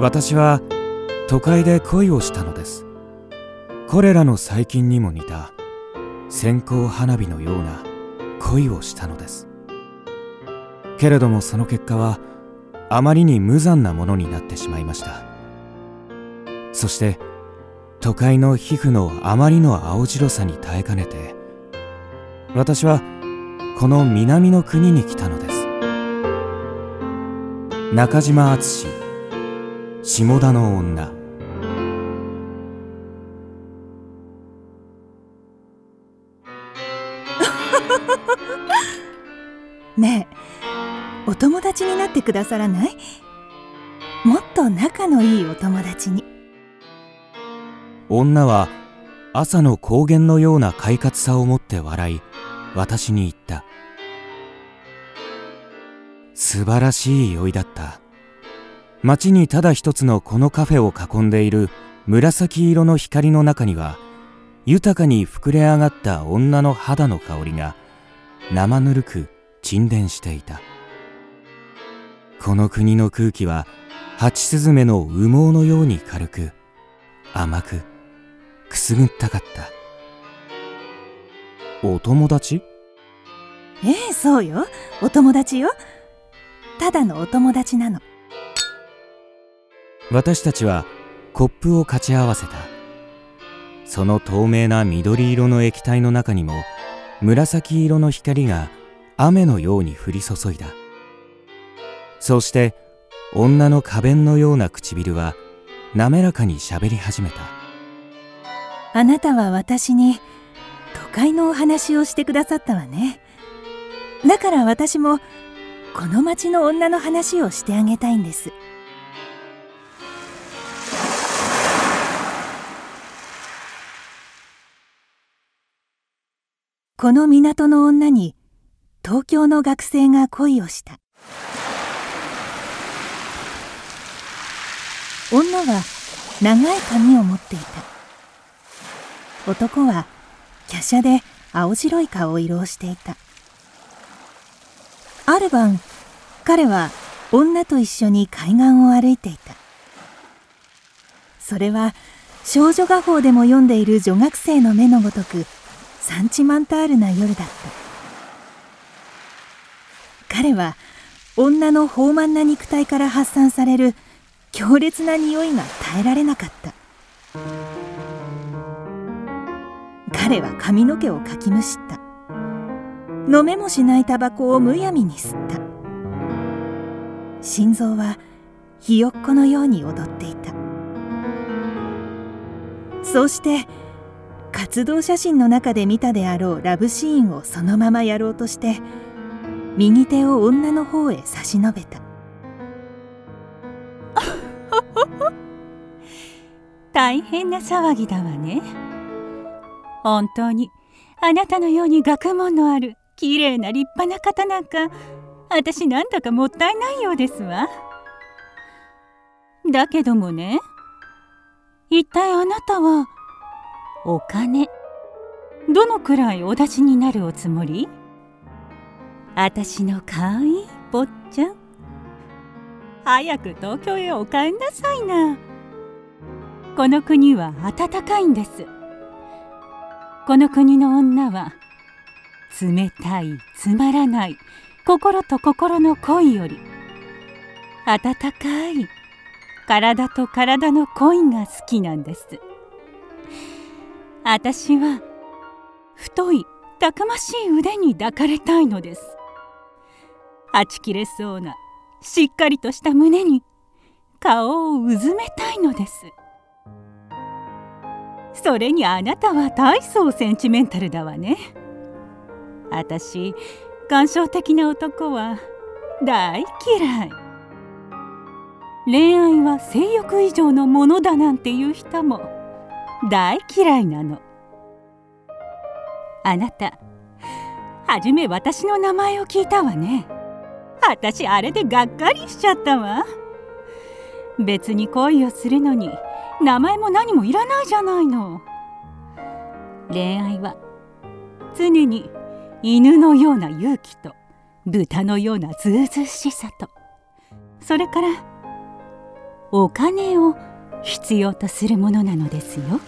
私は都会で恋をしたのです。これらの細菌にも似た線香花火のような恋をしたのです。けれどもその結果はあまりに無残なものになってしまいました。そして都会の皮膚のあまりの青白さに耐えかねて私はこの南の国に来たのです。中島敦下田の女。ねえお友達になってくださらない？もっと仲のいいお友達に。女は朝の高原のような快活さを持って笑い私に言った。素晴らしい酔いだった街にただ一つのこのカフェを囲んでいる紫色の光の中には豊かに膨れ上がった女の肌の香りが生ぬるく沈殿していた。この国の空気はハチスズメの羽毛のように軽く甘くくすぐったかった。お友達？ええそうよ。お友達よ。ただのお友達なの。私たちはコップをかち合わせた。その透明な緑色の液体の中にも紫色の光が雨のように降り注いだ。そして女の花弁のような唇は滑らかに喋り始めた。あなたは私に都会のお話をしてくださったわね。だから私もこの町の女の話をしてあげたいんです。この港の女に東京の学生が恋をした。女は長い髪を持っていた。男は華奢で青白い顔色をしていた。ある晩彼は女と一緒に海岸を歩いていた。それは少女画報でも読んでいる女学生の目のごとくサンチマンタールな夜だった。彼は女の豊満な肉体から発散される強烈な匂いが耐えられなかった。彼は髪の毛をかきむしった。飲めもしないタバコをむやみに吸った。心臓はひよっこのように踊っていた。そうして活動写真の中で見たであろうラブシーンをそのままやろうとして右手を女の方へ差し伸べた。大変な騒ぎだわね。本当にあなたのように学問のある綺麗な立派な方なんか私なんだかもったいないようですわ。だけどもね一体あなたはお金。どのくらいお出しになるおつもり？私のかわいい坊ちゃん。早く東京へお帰んなさいな。この国は暖かいんです。この国の女は冷たいつまらない心と心の恋より温かい体と体の恋が好きなんです。私は太いたくましい腕に抱かれたいのです。はち切れそうなしっかりとした胸に顔をうずめたいのです。それにあなたは大層センチメンタルだわね。私感傷的な男は大嫌い。恋愛は性欲以上のものだなんていう人も大嫌いなの。あなた。はじめ私の名前を聞いたわね。私あれでがっかりしちゃったわ。別に恋をするのに名前も何もいらないじゃないの。恋愛は常に犬のような勇気と豚のようなずうずうしさと。それからお金を必要とするものなのですよ。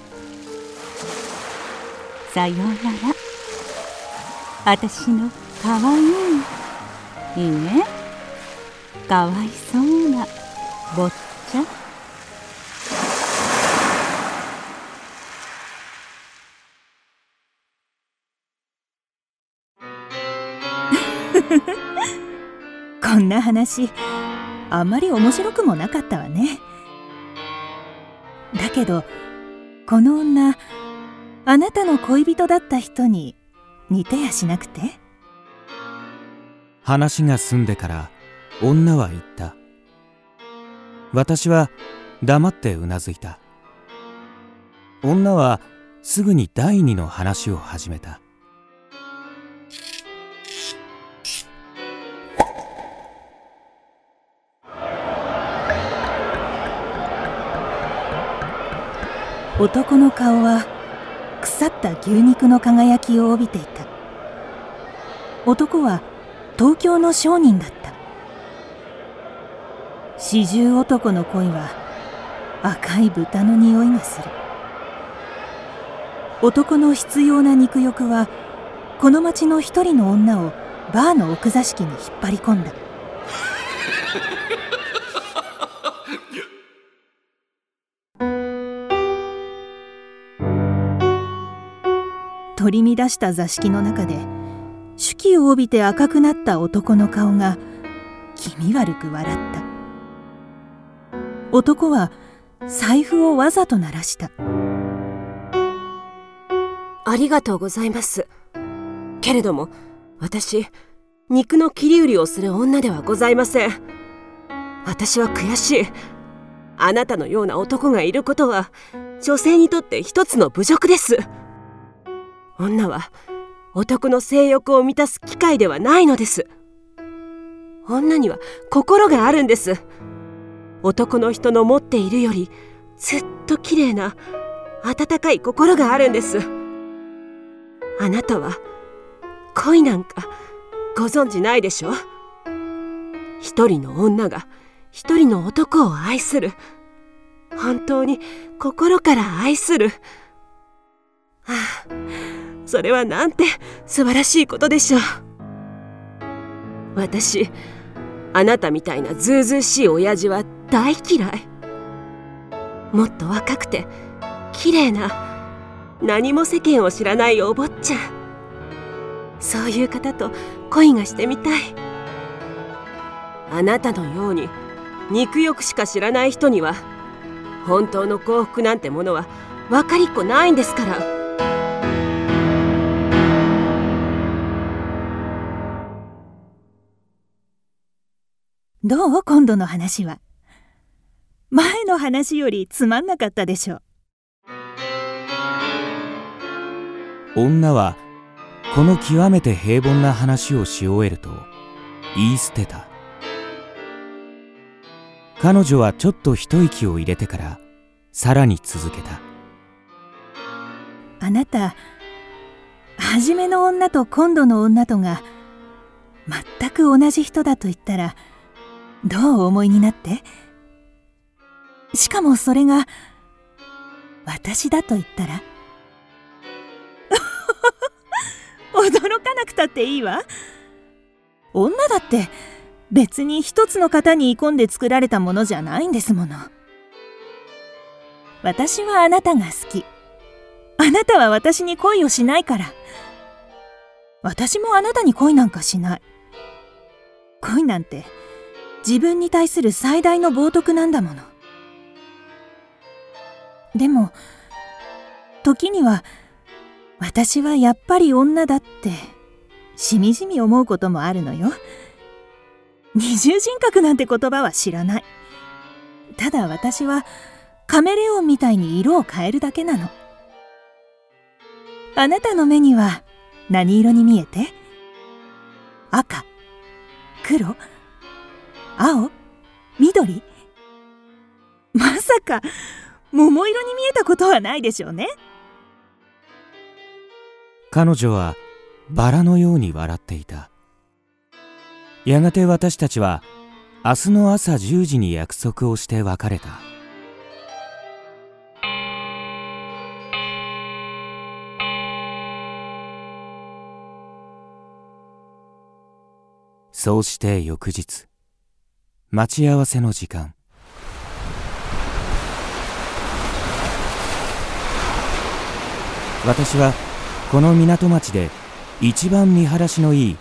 さようなら。私のかわいいいいねかわいそうな坊ちゃん。こんな話あまり面白くもなかったわね。だけどこの女あなたの恋人だった人に似てやしなくて？話が済んでから女は言った。私は黙ってうなずいた。女はすぐに第二の話を始めた。男の顔は腐った牛肉の輝きを帯びていた。男は東京の商人だった。四十男の恋は赤い豚の匂いがする。男の必要な肉欲はこの町の一人の女をバーの奥座敷に引っ張り込んだ。取り乱した座敷の中で手記を帯びて赤くなった男の顔が気味悪く笑った。男は財布をわざと鳴らした。ありがとうございます。けれども私肉の切り売りをする女ではございません。私は悔しい。あなたのような男がいることは女性にとって一つの侮辱です。女は男の性欲を満たす機会ではないのです。女には心があるんです。男の人の持っているよりずっと綺麗な温かい心があるんです。あなたは恋なんかご存じないでしょ？一人の女が一人の男を愛する。本当に心から愛する。それはなんて素晴らしいことでしょう。私あなたみたいなずうずうしい親父は大嫌い。もっと若くて綺麗な何も世間を知らないお坊ちゃん。そういう方と恋がしてみたい。あなたのように肉欲しか知らない人には本当の幸福なんてものは分かりっこないんですから。どう？今度の話は。前の話よりつまんなかったでしょう。女はこの極めて平凡な話をし終えると言い捨てた。彼女はちょっと一息を入れてからさらに続けた。あなた初めの女と今度の女とが全く同じ人だと言ったらどうお思いになって？しかもそれが私だと言ったら？驚かなくたっていいわ。女だって別に一つの型に込んで作られたものじゃないんですもの。私はあなたが好き。あなたは私に恋をしないから。私もあなたに恋なんかしない。恋なんて自分に対する最大の冒涜なんだもの。でも時には私はやっぱり女だってしみじみ思うこともあるのよ。二重人格なんて言葉は知らない。ただ私はカメレオンみたいに色を変えるだけなの。あなたの目には何色に見えて？赤黒青？緑？まさか桃色に見えたことはないでしょうね。彼女はバラのように笑っていた。やがて私たちは明日の朝10時に約束をして別れた。そうして翌日待ち合わせの時間。私はこの港町で一番見晴らしのいい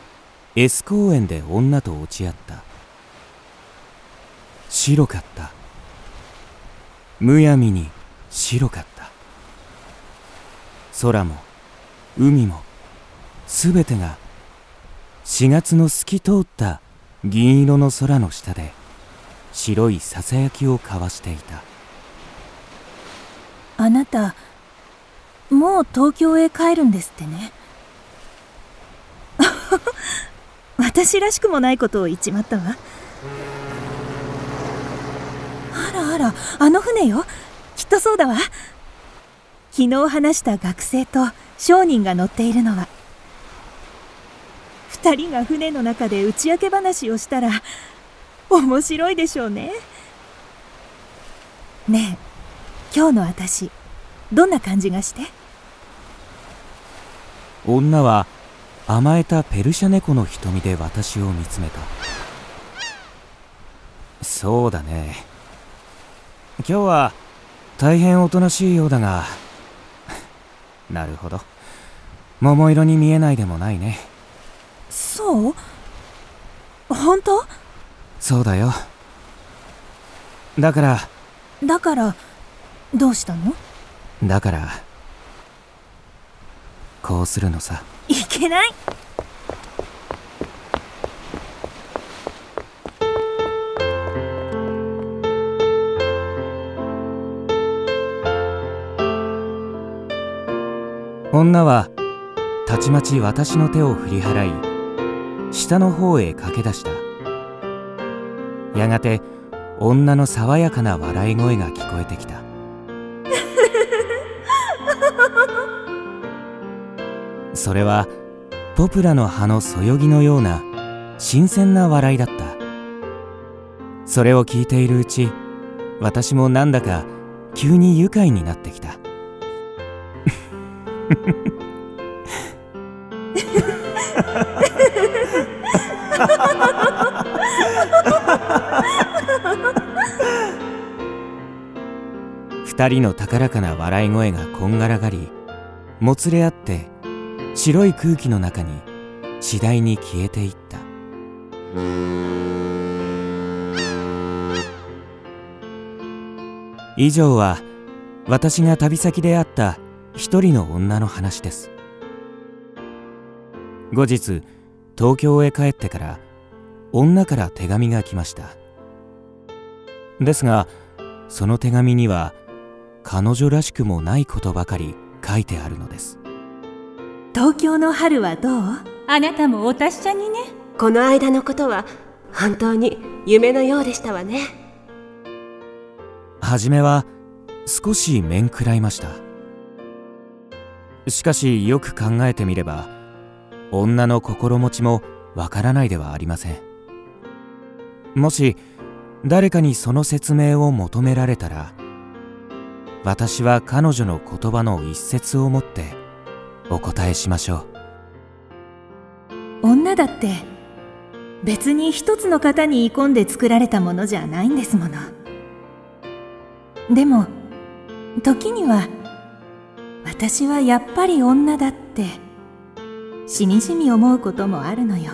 S 公園で女と落ち合った。白かった。むやみに白かった。空も海もすべてが4月の透き通った銀色の空の下で白いささやきを交わしていた。あなたもう東京へ帰るんですってね。私らしくもないことを言っちまったわ。あらあらあの船よ。きっとそうだわ。昨日話した学生と商人が乗っているのは。2人が船の中で打ち明け話をしたら面白いでしょうね。ねえ今日の私どんな感じがして？女は甘えたペルシャ猫の瞳で私を見つめた。そうだね。今日は大変おとなしいようだが なるほど。桃色に見えないでもないね。そう？本当？そうだよ。だから。だからどうしたの？だから。こうするのさ。いけない？女はたちまち私の手を振り払い下の方へ駆け出したやがて女の爽やかな笑い声が聞こえてきた。それはポプラの葉のそよぎのような新鮮な笑いだった。それを聞いているうち私もなんだか急に愉快になってきた。二人の高らかな笑い声がこんがらがりもつれ合って白い空気の中に次第に消えていった。以上は私が旅先で会った一人の女の話です。後日東京へ帰ってから女から手紙が来ました。ですがその手紙には彼女らしくもないことばかり書いてあるのです。東京の春はどう？あなたもお達者にね。この間のことは本当に夢のようでしたわね。初めは少し面食らいました。しかしよく考えてみれば女の心持ちもわからないではありません。もし誰かにその説明を求められたら私は彼女の言葉の一節をもってお答えしましょう。女だって別に一つの型に言い込んで作られたものじゃないんですもの。でも時には私はやっぱり女だってしみじみ思うこともあるのよ。